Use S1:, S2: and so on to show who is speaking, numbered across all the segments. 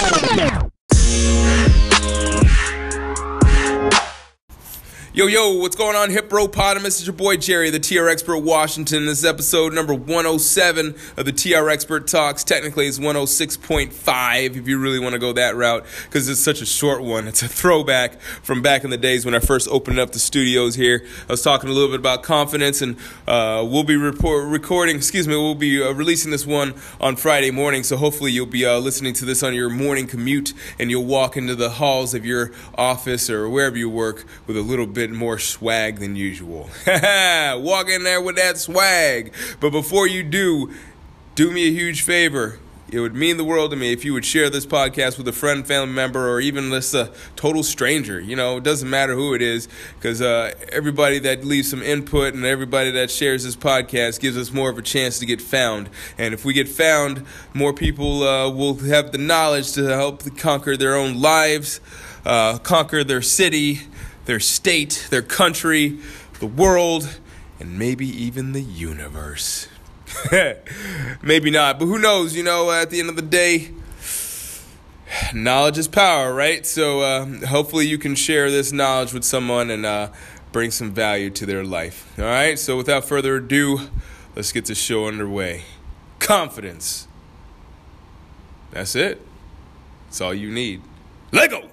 S1: Yeah. Yo, yo, what's going on, Hippopotamus? It's your boy Jerry, the TR Expert Washington. This is episode number 107 of the TR Expert Talks. Technically, it's 106.5 if you really want to go that route, because it's such a short one. It's a throwback from back in the days when I first opened up the studios here. I was talking a little bit about confidence, and uh, we'll be report- recording, excuse me, we'll be uh, releasing this one on Friday morning, so hopefully you'll be uh, listening to this on your morning commute, and you'll walk into the halls of your office or wherever you work with a little bit more swag than usual. Walk in there with that swag. But before you do, do me a huge favor. It would mean the world to me if you would share this podcast with a friend, family member, or even just a total stranger. You know, it doesn't matter who it is, because uh, everybody that leaves some input and everybody that shares this podcast gives us more of a chance to get found. And if we get found, more people uh, will have the knowledge to help conquer their own lives, uh, conquer their city, their state, their country, the world, and maybe even the universe. maybe not, but who knows? You know, at the end of the day, knowledge is power, right? So uh, hopefully you can share this knowledge with someone and uh, bring some value to their life. All right, so without further ado, let's get the show underway. Confidence. That's it. That's all you need. Lego!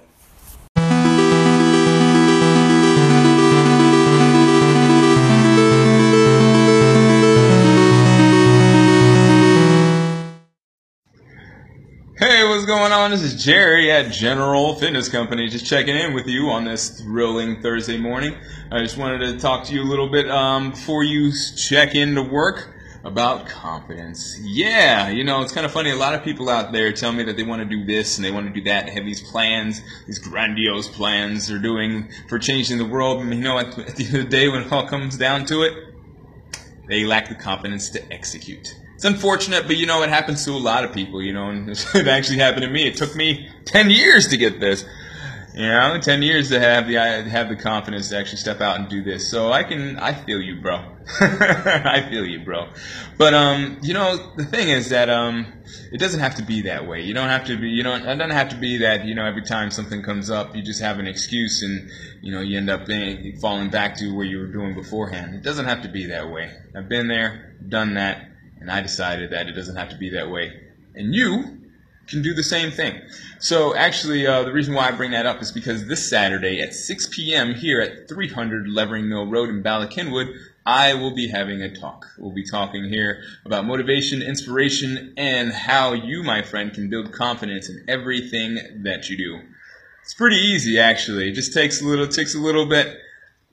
S1: What's going on? This is Jerry at General Fitness Company, just checking in with you on this thrilling Thursday morning. I just wanted to talk to you a little bit um, before you check into work about confidence. Yeah, you know, it's kind of funny. A lot of people out there tell me that they want to do this and they want to do that. Have these plans, these grandiose plans they're doing for changing the world. And you know, at the end of the day, when it all comes down to it, they lack the confidence to execute. It's unfortunate, but you know, it happens to a lot of people, you know, and it actually happened to me. It took me 10 years to get this. You know, 10 years to have the have the confidence to actually step out and do this. So I can I feel you, bro. I feel you, bro. But um, you know, the thing is that um it doesn't have to be that way. You don't have to be you know, it doesn't have to be that, you know, every time something comes up, you just have an excuse and you know, you end up being, falling back to where you were doing beforehand. It doesn't have to be that way. I've been there, done that and I decided that it doesn't have to be that way. And you can do the same thing. So actually, uh, the reason why I bring that up is because this Saturday at 6 p.m. here at 300 Levering Mill Road in Bala Cynwyd, I will be having a talk. We'll be talking here about motivation, inspiration, and how you, my friend, can build confidence in everything that you do. It's pretty easy, actually. It just takes a little, takes a little bit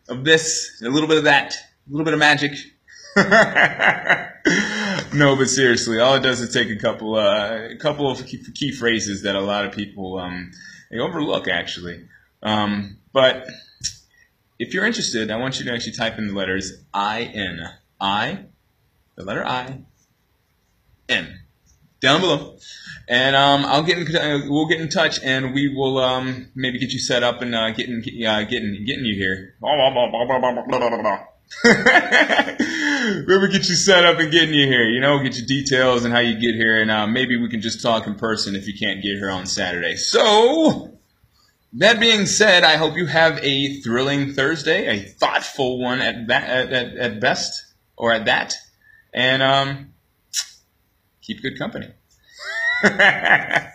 S1: of this, a little bit of that, a little bit of magic. no, but seriously, all it does is take a couple, uh, a couple of key, key phrases that a lot of people um, they overlook actually. Um, but if you're interested, I want you to actually type in the letters I N I, the letter I, N, down below, and um, I'll get in, uh, we'll get in touch and we will um, maybe get you set up and uh, getting uh, getting getting you here. Maybe get you set up and getting you here. You know, get your details and how you get here, and uh, maybe we can just talk in person if you can't get here on Saturday. So, that being said, I hope you have a thrilling Thursday, a thoughtful one at at, at, at best, or at that, and um, keep good company.